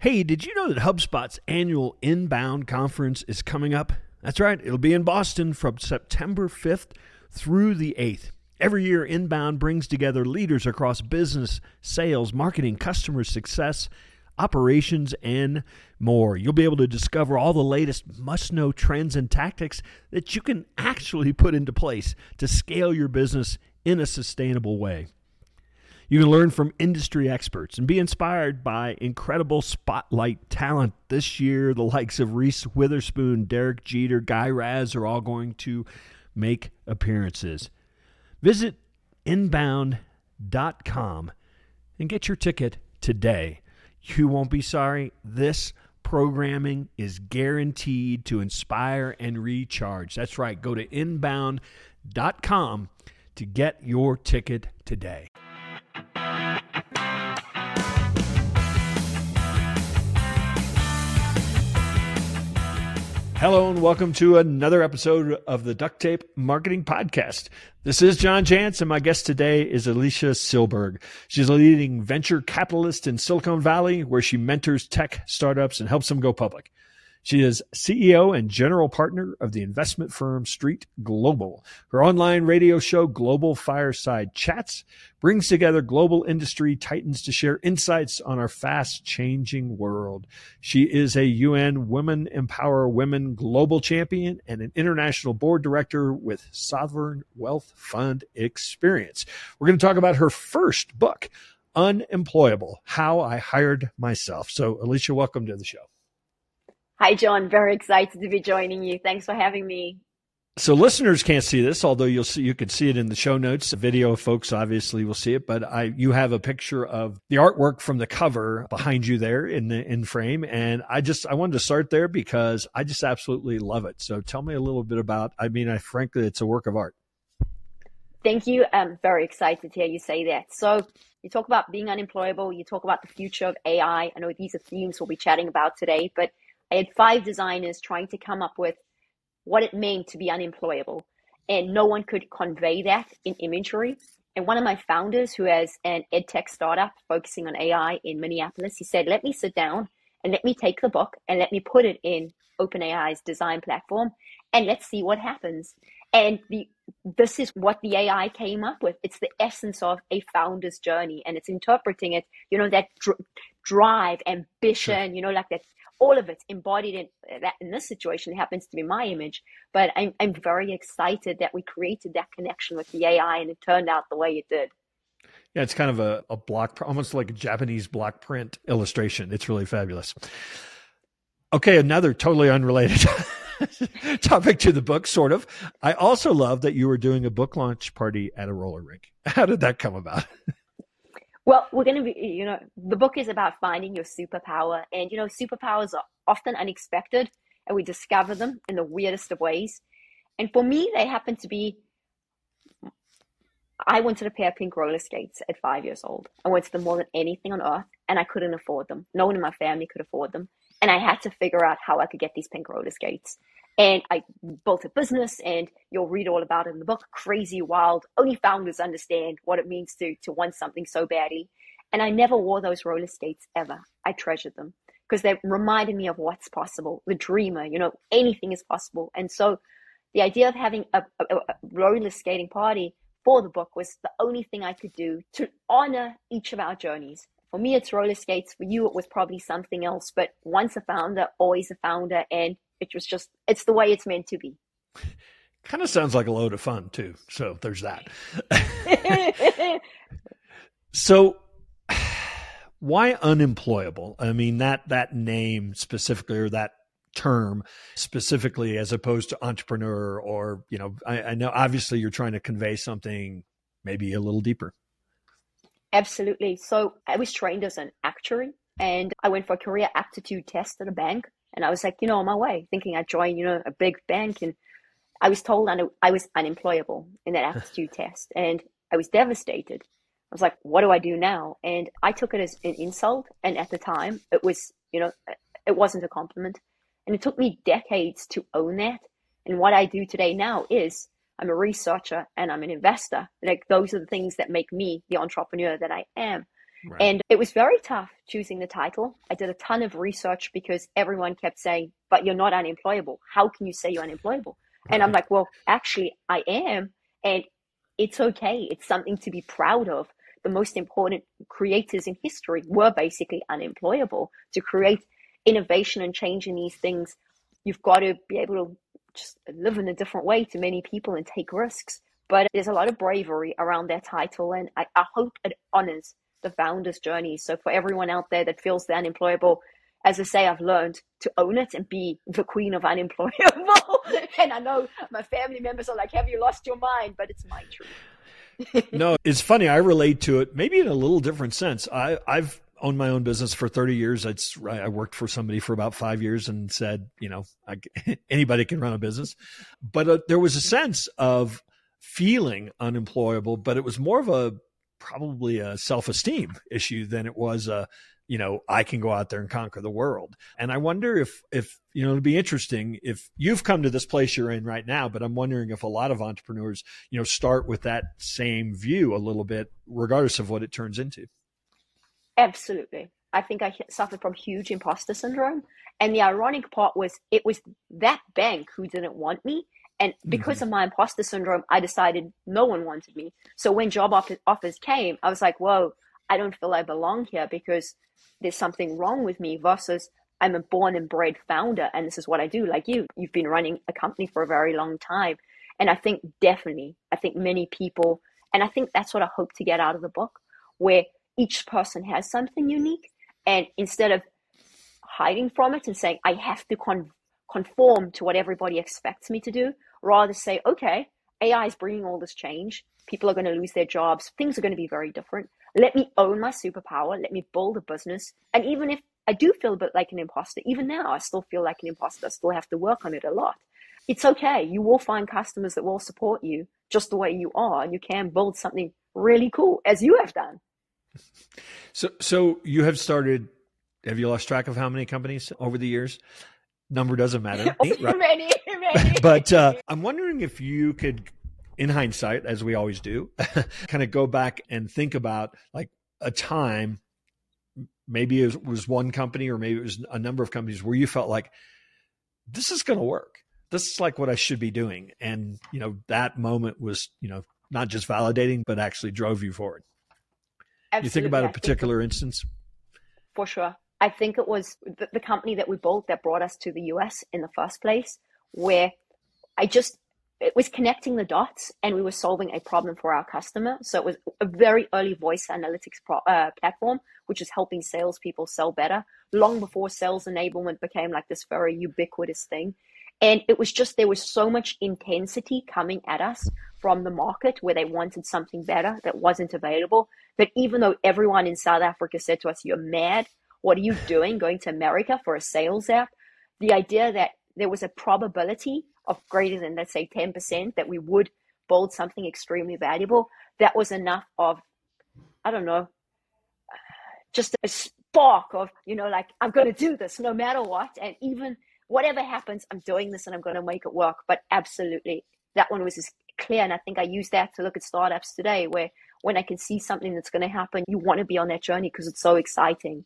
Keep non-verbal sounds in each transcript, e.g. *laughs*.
Hey, did you know that HubSpot's annual Inbound conference is coming up? That's right, it'll be in Boston from September 5th through the 8th. Every year, Inbound brings together leaders across business, sales, marketing, customer success, operations, and more. You'll be able to discover all the latest must know trends and tactics that you can actually put into place to scale your business in a sustainable way. You can learn from industry experts and be inspired by incredible spotlight talent. This year, the likes of Reese Witherspoon, Derek Jeter, Guy Raz are all going to make appearances. Visit inbound.com and get your ticket today. You won't be sorry. This programming is guaranteed to inspire and recharge. That's right. Go to inbound.com to get your ticket today. Hello and welcome to another episode of the Duct Tape Marketing Podcast. This is John Jantsch and my guest today is Alysia Silberg. She's a leading venture capitalist in Silicon Valley where she mentors tech startups and helps them go public. She is CEO and general partner of the investment firm Street Global. Her online radio show, Global Fireside Chats, brings together global industry titans to share insights on our fast changing world. She is a UN Women Empower Women Global Champion and an international board director with Sovereign Wealth Fund Experience. We're going to talk about her first book, Unemployable How I Hired Myself. So, Alysia, welcome to the show. Hi, John. Very excited to be joining you. Thanks for having me. So listeners can't see this, although you'll see you can see it in the show notes. The video folks obviously will see it, but I you have a picture of the artwork from the cover behind you there in the in frame, and I just I wanted to start there because I just absolutely love it. So tell me a little bit about. I mean, I frankly, it's a work of art. Thank you. I'm very excited to hear you say that. So you talk about being unemployable. You talk about the future of AI. I know these are themes we'll be chatting about today, but I had five designers trying to come up with what it meant to be unemployable. And no one could convey that in imagery. And one of my founders, who has an ed tech startup focusing on AI in Minneapolis, he said, Let me sit down and let me take the book and let me put it in OpenAI's design platform and let's see what happens. And the this is what the AI came up with. It's the essence of a founder's journey, and it's interpreting it. You know that dr- drive, ambition. Sure. You know, like that all of it's embodied in that in this situation happens to be my image but I'm, I'm very excited that we created that connection with the ai and it turned out the way it did. Yeah it's kind of a, a block almost like a japanese block print illustration. It's really fabulous. Okay another totally unrelated *laughs* topic to the book sort of. I also love that you were doing a book launch party at a roller rink. How did that come about *laughs* well, we're going to be, you know, the book is about finding your superpower. And, you know, superpowers are often unexpected and we discover them in the weirdest of ways. And for me, they happen to be I wanted a pair of pink roller skates at five years old. I wanted them more than anything on earth, and I couldn't afford them. No one in my family could afford them. And I had to figure out how I could get these pink roller skates. And I built a business, and you'll read all about it in the book. Crazy, wild. Only founders understand what it means to to want something so badly. And I never wore those roller skates ever. I treasured them because they reminded me of what's possible. The dreamer, you know, anything is possible. And so, the idea of having a, a, a roller skating party for the book was the only thing I could do to honor each of our journeys. For me, it's roller skates. For you, it was probably something else. But once a founder, always a founder. And it was just it's the way it's meant to be. Kind of sounds like a load of fun too. So there's that. *laughs* So *sighs* why unemployable? I mean that that name specifically or that term specifically as opposed to entrepreneur or you know I, I know obviously you're trying to convey something maybe a little deeper. Absolutely. So i was trained as an actuary and i went for a career aptitude test at a bank and I was like, you know, on my way, thinking I'd join, you know, a big bank. And I was told I was unemployable in that *laughs* aptitude test. And I was devastated. I was like, what do I do now? And I took it as an insult. And at the time, it was, you know, it wasn't a compliment. And it took me decades to own that. And what I do today now is I'm a researcher and I'm an investor. Like those are the things that make me the entrepreneur that I am. Right. And it was very tough choosing the title. I did a ton of research because everyone kept saying, but you're not unemployable. How can you say you're unemployable? Right. And I'm like, well, actually, I am. And it's okay. It's something to be proud of. The most important creators in history were basically unemployable. To create innovation and change in these things, you've got to be able to just live in a different way to many people and take risks. But there's a lot of bravery around their title, and I, I hope it honors the founder's journey. So for everyone out there that feels they're unemployable, as I say, I've learned to own it and be the queen of unemployable. *laughs* and I know my family members are like, "Have you lost your mind?" But it's my truth. *laughs* no, it's funny. I relate to it, maybe in a little different sense. I, I've owned my own business for 30 years. It's, I worked for somebody for about five years and said, you know, I, *laughs* anybody can run a business. But uh, there was a sense of feeling unemployable, but it was more of a probably a self esteem issue than it was a, you know, I can go out there and conquer the world. And I wonder if, if, you know, it'd be interesting if you've come to this place you're in right now, but I'm wondering if a lot of entrepreneurs, you know, start with that same view a little bit, regardless of what it turns into. Absolutely. I think I suffered from huge imposter syndrome. And the ironic part was it was that bank who didn't want me. And because mm-hmm. of my imposter syndrome, I decided no one wanted me. So when job offers came, I was like, whoa, I don't feel I belong here because there's something wrong with me versus I'm a born and bred founder and this is what I do. Like you, you've been running a company for a very long time. And I think definitely, I think many people, and I think that's what I hope to get out of the book, where each person has something unique. And instead of hiding from it and saying, I have to con- conform to what everybody expects me to do, rather say, okay, AI is bringing all this change. People are going to lose their jobs. Things are going to be very different. Let me own my superpower. Let me build a business. And even if I do feel a bit like an imposter, even now, I still feel like an imposter. I still have to work on it a lot. It's okay. You will find customers that will support you just the way you are, and you can build something really cool as you have done. So, so you have started. Have you lost track of how many companies over the years? Number doesn't matter. *laughs* right? many, many. *laughs* but uh, I'm wondering if you could, in hindsight, as we always do, *laughs* kind of go back and think about like a time. Maybe it was one company, or maybe it was a number of companies where you felt like this is going to work. This is like what I should be doing, and you know that moment was, you know, not just validating, but actually drove you forward. Absolutely. You think about a particular instance? For sure. I think it was the, the, company that we built that brought us to the US in the first place, where I just, it was connecting the dots and we were solving a problem for our customer. So it was a very early voice analytics pro, uh, platform, which is helping salespeople sell better long before sales enablement became like this very ubiquitous thing. And it was just, there was so much intensity coming at us from the market where they wanted something better that wasn't available. But even though everyone in South Africa said to us, You're mad, what are you doing going to America for a sales app? The idea that there was a probability of greater than, let's say, 10% that we would build something extremely valuable, that was enough of, I don't know, just a spark of, you know, like, I'm going to do this no matter what. And even whatever happens, I'm doing this and I'm going to make it work. But absolutely, that one was as clear. And I think I use that to look at startups today, where when I can see something that's going to happen, you want to be on that journey because it's so exciting.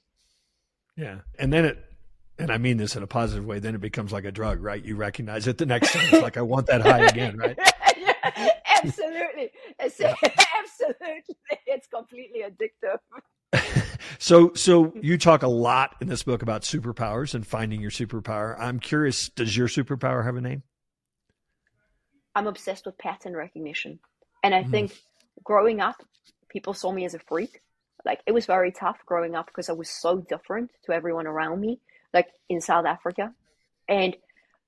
Yeah. And then it, and I mean this in a positive way, then it becomes like a drug, right? You recognize it the next time. It's like, I want that high again, right? *laughs* yeah, absolutely. Yeah. *laughs* Absolutely. It's completely addictive. *laughs* so so you talk a lot in this book about superpowers and finding your superpower. I'm curious, does your superpower have a name? I'm obsessed with pattern recognition. And I mm. think growing up, people saw me as a freak. Like it was very tough growing up because I was so different to everyone around me, like in South Africa. And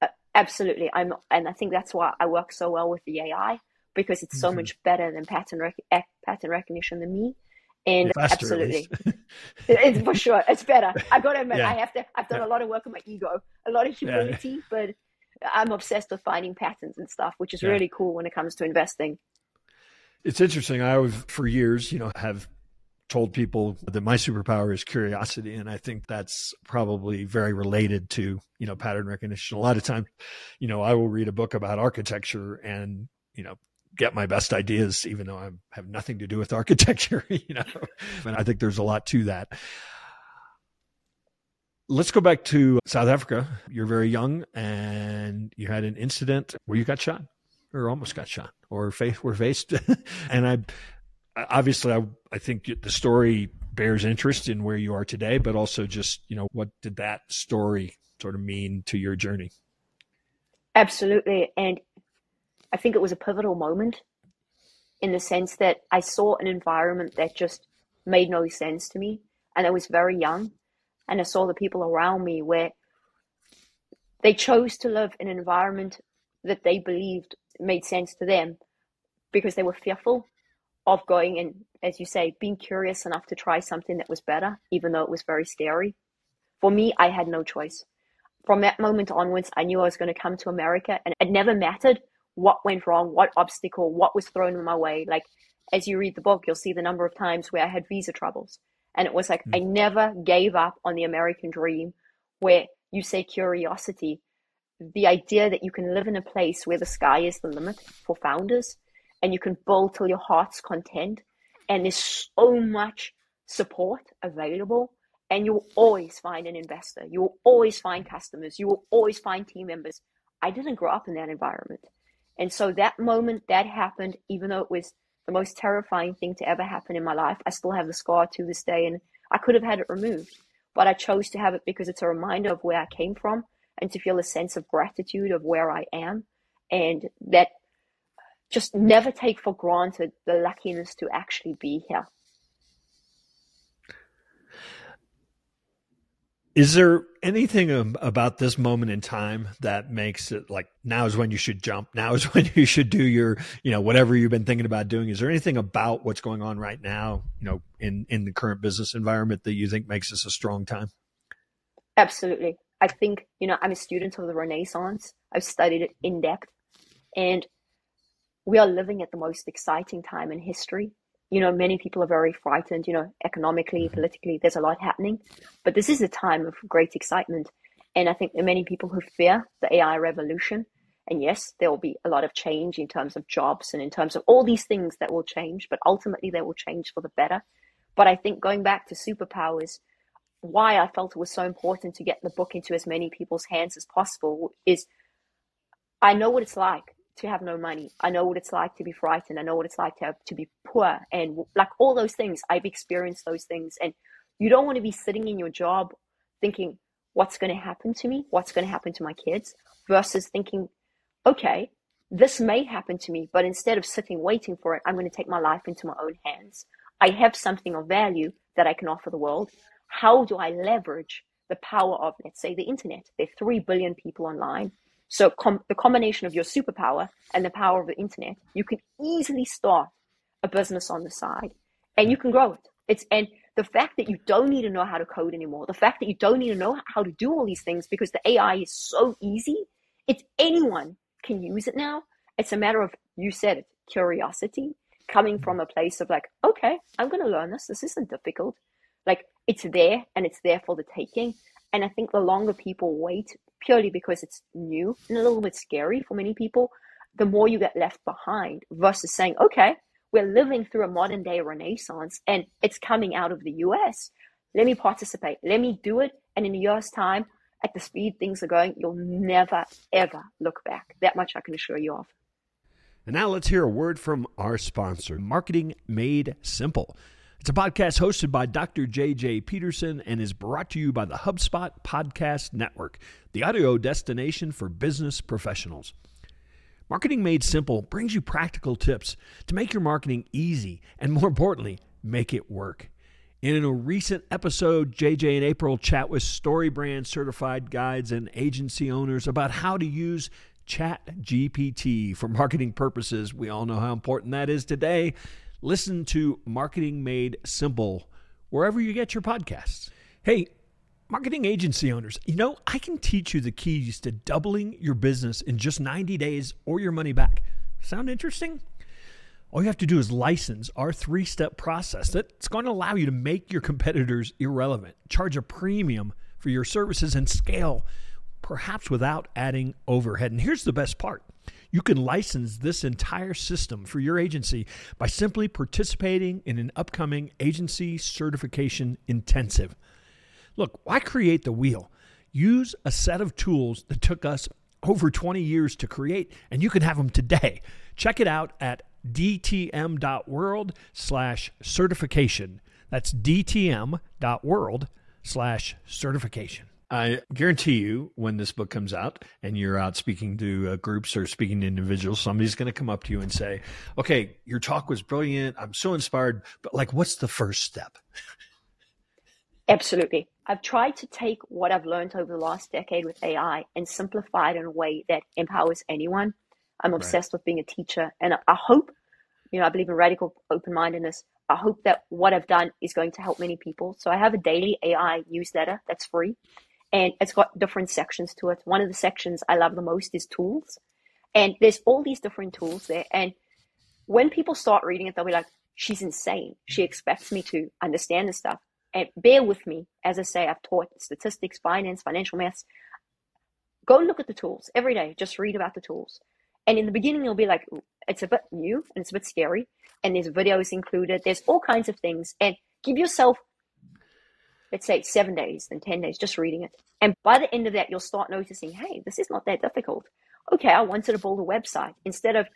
uh, absolutely, I'm, and I think that's why I work so well with the AI because it's so mm-hmm. much better than pattern rec- pattern recognition than me. And faster, absolutely, *laughs* it's for sure, it's better. I got to admit, yeah. I have to. I've done yeah. a lot of work on my ego, a lot of humility, yeah. but I'm obsessed with finding patterns and stuff, which is really cool when it comes to investing. It's interesting. I have for years, you know, have told people that my superpower is curiosity. And I think that's probably very related to, you know, pattern recognition. A lot of times, you know, I will read a book about architecture and, you know, get my best ideas, even though I have nothing to do with *laughs* architecture, you know, and I think there's a lot to that. Let's go back to South Africa. You're very young and you had an incident where you got shot or almost got shot or face, were faced. *laughs* and I, obviously, I, I think the story bears interest in where you are today, but also just, you know, what did that story sort of mean to your journey? Absolutely. And I think it was a pivotal moment in the sense that I saw an environment that just made no sense to me. And I was very young. And I saw the people around me where they chose to live in an environment that they believed made sense to them because they were fearful of going and, as you say, being curious enough to try something that was better, even though it was very scary. For me, I had no choice. From that moment onwards, I knew I was going to come to America, and it never mattered what went wrong, what obstacle, what was thrown in my way. Like, as you read the book, you'll see the number of times where I had visa troubles. And it was like, mm. I never gave up on the American dream where you say curiosity, the idea that you can live in a place where the sky is the limit for founders and you can build till your heart's content. And there's so much support available. And you'll always find an investor. You will always find customers. You will always find team members. I didn't grow up in that environment. And so that moment that happened, even though it was the most terrifying thing to ever happen in my life, I still have the scar to this day. And I could have had it removed, but I chose to have it because it's a reminder of where I came from and to feel a sense of gratitude of where I am. And that just never take for granted the luckiness to actually be here. Is there anything about this moment in time that makes it like now is when you should jump? Now is *laughs* when you should do your, you know, whatever you've been thinking about doing. Is there anything about what's going on right now, you know, in in the current business environment that you think makes this a strong time? Absolutely. I think, you know, I'm a student of the Renaissance. I've studied it in depth. And we are living at the most exciting time in history. You know, many people are very frightened, you know, economically, mm-hmm. politically, there's a lot happening. But this is a time of great excitement. And I think there are many people who fear the AI revolution. And yes, there will be a lot of change in terms of jobs and in terms of all these things that will change, but ultimately they will change for the better. But I think going back to superpowers, why I felt it was so important to get the book into as many people's hands as possible is I know what it's like to have no money. I know what it's like to be frightened. I know what it's like to have, to be poor and like all those things. I've experienced those things. And you don't want to be sitting in your job thinking, what's going to happen to me? What's going to happen to my kids? Versus thinking, okay, this may happen to me, but instead of sitting waiting for it, I'm going to take my life into my own hands. I have something of value that I can offer the world. How do I leverage the power of, let's say, the internet? There are 3 billion people online so com- the combination of your superpower and the power of the internet, you can easily start a business on the side and you can grow it. It's and the fact that you don't need to know how to code anymore, the fact that you don't need to know how to do all these things because the AI is so easy, it's anyone can use it now. It's a matter of you said it, curiosity coming from a place of like, okay, I'm going to learn this. This isn't difficult. Like it's there and it's there for the taking. And I think the longer people wait purely because it's new and a little bit scary for many people, the more you get left behind versus saying, okay, we're living through a modern day renaissance and it's coming out of the US. Let me participate. Let me do it. And in a year's time, at the speed things are going, you'll never, ever look back. That much I can assure you of. And now let's hear a word from our sponsor, Marketing Made Simple. It's a podcast hosted by Dr. JJ Peterson and is brought to you by the HubSpot Podcast Network, the audio destination for business professionals. Marketing Made Simple brings you practical tips to make your marketing easy and, more importantly, make it work. In a recent episode, JJ and April chat with StoryBrand certified guides and agency owners about how to use Chat GPT for marketing purposes. We all know how important that is today. Listen to Marketing Made Simple wherever you get your podcasts. Hey, marketing agency owners, you know, I can teach you the keys to doubling your business in just 90 days or your money back. Sound interesting? All you have to do is license our three step process that's going to allow you to make your competitors irrelevant, charge a premium for your services, and scale, perhaps without adding overhead. And here's the best part You can license this entire system for your agency by simply participating in an upcoming agency certification intensive. Look, why create the wheel? Use a set of tools that took us over 20 years to create, and you can have them today. Check it out at dtm.world slash certification. That's dtm.world slash certification. I guarantee you, when this book comes out and you're out speaking to uh, groups or speaking to individuals, somebody's going to come up to you and say, Okay, your talk was brilliant. I'm so inspired, but like, what's the first step? Absolutely. I've tried to take what I've learned over the last decade with AI and simplify it in a way that empowers anyone. I'm obsessed right. with being a teacher, and I hope, you know, I believe in radical open mindedness. I hope that what I've done is going to help many people. So I have a daily AI newsletter that's free, and it's got different sections to it. One of the sections I love the most is tools, and there's all these different tools there. And when people start reading it, they'll be like, "She's insane. She expects me to understand this stuff." and bear with me. As I say, I've taught statistics, finance, financial maths. Go look at the tools every day. Just read about the tools. And in the beginning, you'll be like, it's a bit new and it's a bit scary. And there's videos included. There's all kinds of things. And give yourself, let's say, seven days, then 10 days, just reading it. And by the end of that, you'll start noticing, hey, this is not that difficult. Okay, I wanted to build a website. Instead of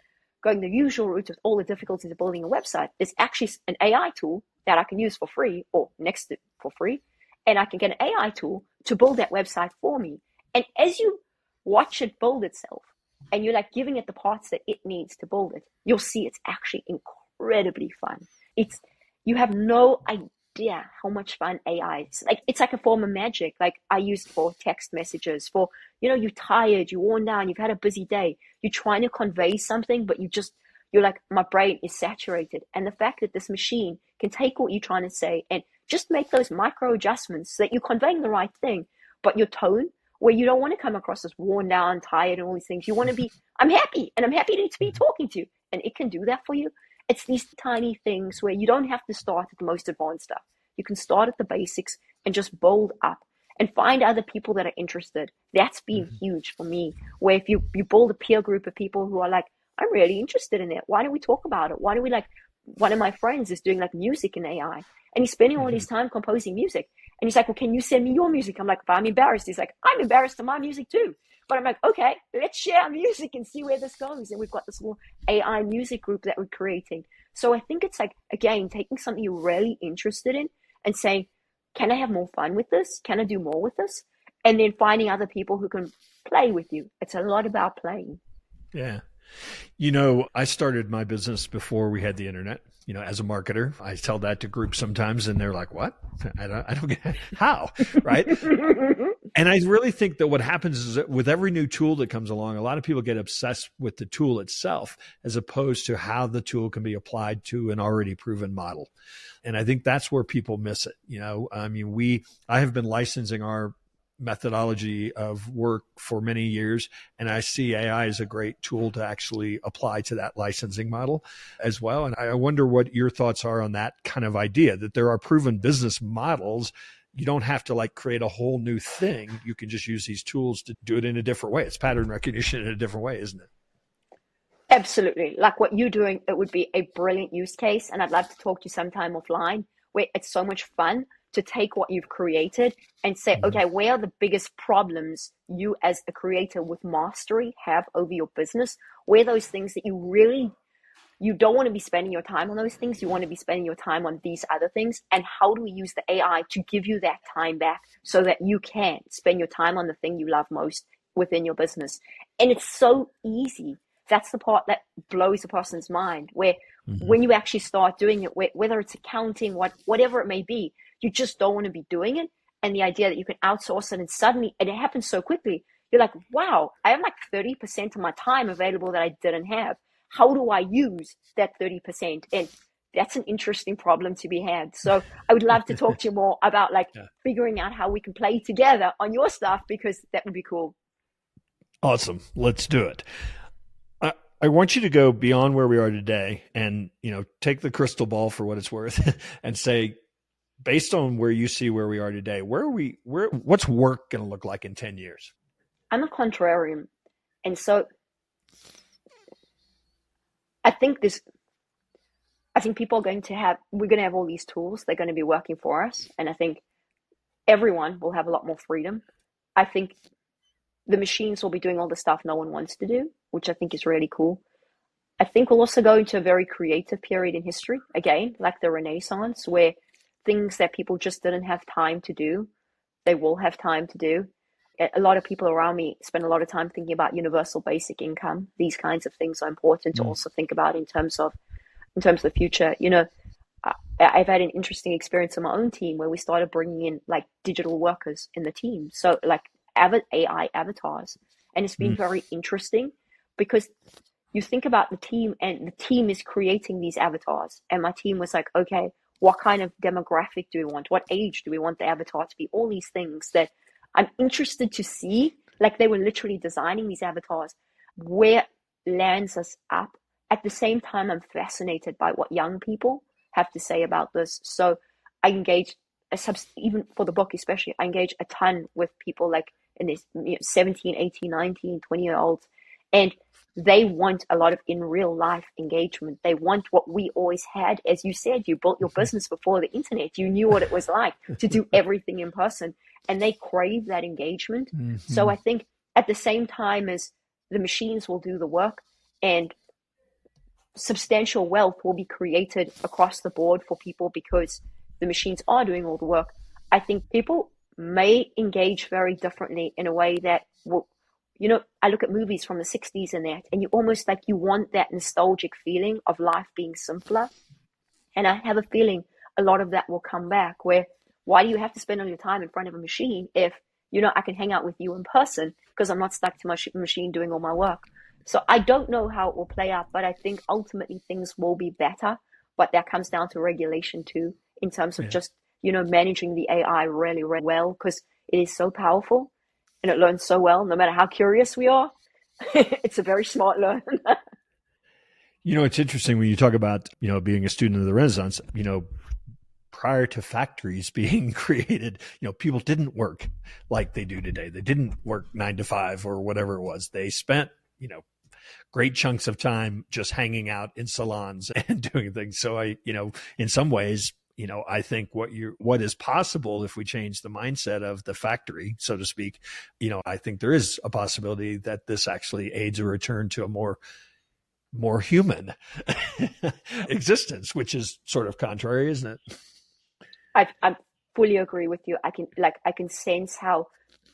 going the usual route of all the difficulties of building a website, there's actually an AI tool that I can use for free or next to for free. And I can get an AI tool to build that website for me. And as you watch it build itself and you're like giving it the parts that it needs to build it, you'll see it's actually incredibly fun. It's, you have no idea how much fun AI is. Like, it's like a form of magic. Like I use it for text messages for, you know, you're tired, you're worn down, you've had a busy day. You're trying to convey something, but you just, you're like, my brain is saturated. And the fact that this machine can take what you're trying to say and just make those micro adjustments so that you're conveying the right thing, but your tone, where you don't want to come across as worn down, tired, and all these things. You want to be, I'm happy and I'm happy to be mm-hmm. talking to you. And it can do that for you. It's these tiny things where you don't have to start at the most advanced stuff. You can start at the basics and just build up and find other people that are interested. That's been mm-hmm. huge for me. Where if you, you build a peer group of people who are like, I'm really interested in it. Why don't we talk about it? Why don't we like one of my friends is doing like music in AI and he's spending all mm-hmm. his time composing music. And he's like, Well, can you send me your music? I'm like, But I'm embarrassed. He's like, I'm embarrassed of my music too. But I'm like, okay, let's share music and see where this goes. And we've got this little AI music group that we're creating. So I think it's like, again, taking something you're really interested in and saying, can I have more fun with this? Can I do more with this? And then finding other people who can play with you. It's a lot about playing. Yeah. You know, I started my business before we had the internet. You know, as a marketer, I tell that to groups sometimes, and they're like, "What? I don't, I don't get how." Right? *laughs* and I really think that what happens is that with every new tool that comes along, a lot of people get obsessed with the tool itself as opposed to how the tool can be applied to an already proven model. And I think that's where people miss it. You know, I mean, we, I have been licensing our methodology of work for many years. And I see AI as a great tool to actually apply to that licensing model as well. And I wonder what your thoughts are on that kind of idea that there are proven business models. You don't have to like create a whole new thing. You can just use these tools to do it in a different way. It's pattern recognition in a different way, isn't it? Absolutely. Like what you're doing, it would be a brilliant use case. And I'd love to talk to you sometime offline where it's so much fun to take what you've created and say, mm-hmm. okay, where are the biggest problems you as a creator with mastery have over your business? Where those things that you really you don't want to be spending your time on those things. You want to be spending your time on these other things. And how do we use the AI to give you that time back so that you can spend your time on the thing you love most within your business? And it's so easy. That's the part that blows a person's mind where mm-hmm. when you actually start doing it, whether it's accounting, what, whatever it may be, you just don't want to be doing it. And the idea that you can outsource it and suddenly, and it happens so quickly, you're like, wow, I have like 30% of my time available that I didn't have. How do I use that 30%? And that's an interesting problem to be had. So I would love to talk to you more *laughs* about like yeah. figuring out how we can play together on your stuff because that would be cool. Awesome. Let's do it. I, want you to go beyond where we are today and, you know, take the crystal ball for what it's worth *laughs* and say, based on where you see where we are today, where are we where what's work going to look like in 10 years? I'm a contrarian. And so I think this I think people are going to have we're going to have all these tools they're going to be working for us and I think everyone will have a lot more freedom. I think the machines will be doing all the stuff no one wants to do, which I think is really cool. I think we'll also go into a very creative period in history, again, like the Renaissance, where things that people just didn't have time to do, they will have time to do. A lot of people around me spend a lot of time thinking about universal basic income. These kinds of things are important mm. to also think about in terms of in terms of the future. You know, I've had an interesting experience on my own team where we started bringing in like digital workers in the team. So like AI avatars. And it's been mm. very interesting because you think about the team and the team is creating these avatars. And my team was like, okay, what kind of demographic do we want? What age do we want the avatar to be? All these things that I'm interested to see. Like they were literally designing these avatars. Where lands us up. At the same time, I'm fascinated by what young people have to say about this. So I engage, even for the book especially, I engage a ton with people like in this you know, 17, 18, 19, 20 year olds. And they want a lot of in real life engagement. They want what we always had. As you said, you built your mm-hmm. business before the internet. You knew what it was like to do *laughs* everything in person. And they crave that engagement. Mm-hmm. So I think at the same time as the machines will do the work and substantial wealth will be created across the board for people because the machines are doing all the work. I think people may engage very differently in a way that will, you know, I look at movies from the 60s and that, and you almost like you want that nostalgic feeling of life being simpler. And I have a feeling a lot of that will come back where why do you have to spend all your time in front of a machine if, you know, I can hang out with you in person because I'm not stuck to my machine doing all my work. So I don't know how it will play out, but I think ultimately things will be better. But that comes down to regulation too, in terms of yeah. just, you know, managing the AI really, really well because it is so powerful and it learns so well, no matter how curious we are. *laughs* it's a very smart learn. you know, it's interesting when you talk about, you know, being a student of the Renaissance, you know, prior to factories *laughs* being created, you know, people didn't work like they do today. They didn't work nine to five or whatever it was. They spent, you know, great chunks of time just hanging out in salons *laughs* and doing things. So I, you know, in some ways, you know, I think what you what is possible if we change the mindset of the factory, so to speak, you know, I think there is a possibility that this actually aids a return to a more more human *laughs* existence, which is sort of contrary, isn't it? I, I fully agree with you. I can like I can sense how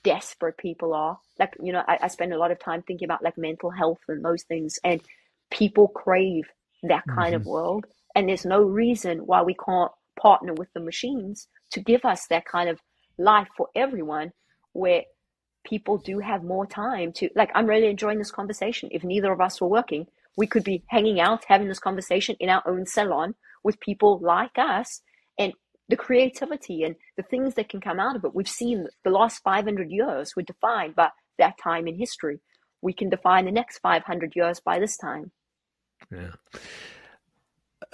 desperate people are. Like, you know, I, I spend a lot of time thinking about like mental health and those things, and people crave that kind mm-hmm. of world. And there's no reason why we can't partner with the machines to give us that kind of life for everyone where people do have more time to like i'm really enjoying this conversation if neither of us were working we could be hanging out having this conversation in our own salon with people like us and the creativity and the things that can come out of it. We've seen the last 500 years were defined by that time in history. We can define the next 500 years by this time. Yeah.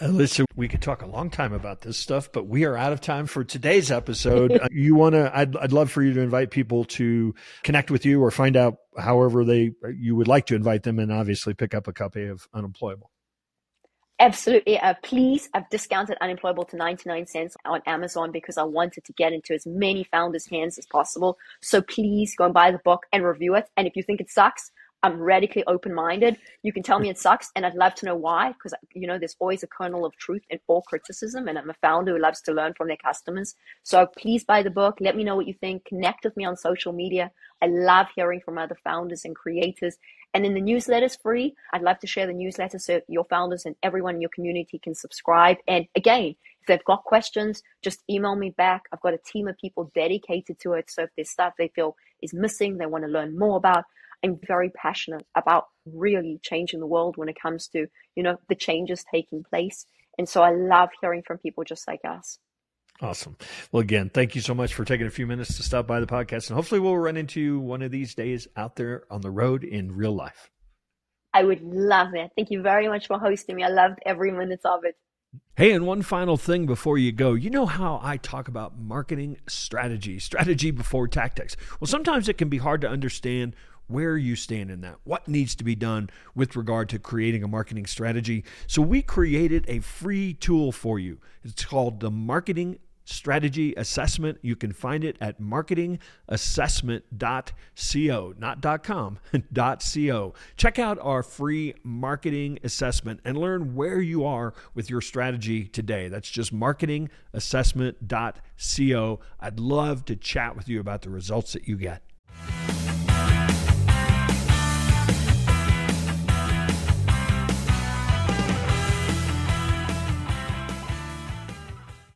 Alysia, we could talk a long time about this stuff, but we are out of time for today's episode. Uh, you want to, I'd, I'd love for you to invite people to connect with you or find out however they, you would like to invite them and obviously pick up a copy of Unemployable. Absolutely. Uh, please, I've discounted Unemployable to 99 cents on Amazon because I wanted to get into as many founders' hands as possible. So please go and buy the book and review it. And if you think it sucks, I'm radically open minded. You can tell me it sucks, and I'd love to know why, because you know there's always a kernel of truth in all criticism, and I'm a founder who loves to learn from their customers. So please buy the book. Let me know what you think. Connect with me on social media. I love hearing from other founders and creators. And then the newsletter is free. I'd love to share the newsletter so your founders and everyone in your community can subscribe. And again, if they've got questions, just email me back. I've got a team of people dedicated to it. So if there's stuff they feel is missing, they want to learn more about, I'm very passionate about really changing the world when it comes to, you know, the changes taking place. And so I love hearing from people just like us. Awesome. Well, again, thank you so much for taking a few minutes to stop by the podcast. And hopefully, we'll run into you one of these days out there on the road in real life. I would love it. Thank you very much for hosting me. I loved every minute of it. Hey, and one final thing before you go. You know how I talk about marketing strategy, strategy before tactics. Well, sometimes it can be hard to understand where you stand in that, what needs to be done with regard to creating a marketing strategy. So we created a free tool for you. It's called the Marketing strategy assessment. You can find it at marketingassessment.co, not .com, *laughs* .co. Check out our free marketing assessment and learn where you are with your strategy today. That's just marketingassessment.co. I'd love to chat with you about the results that you get.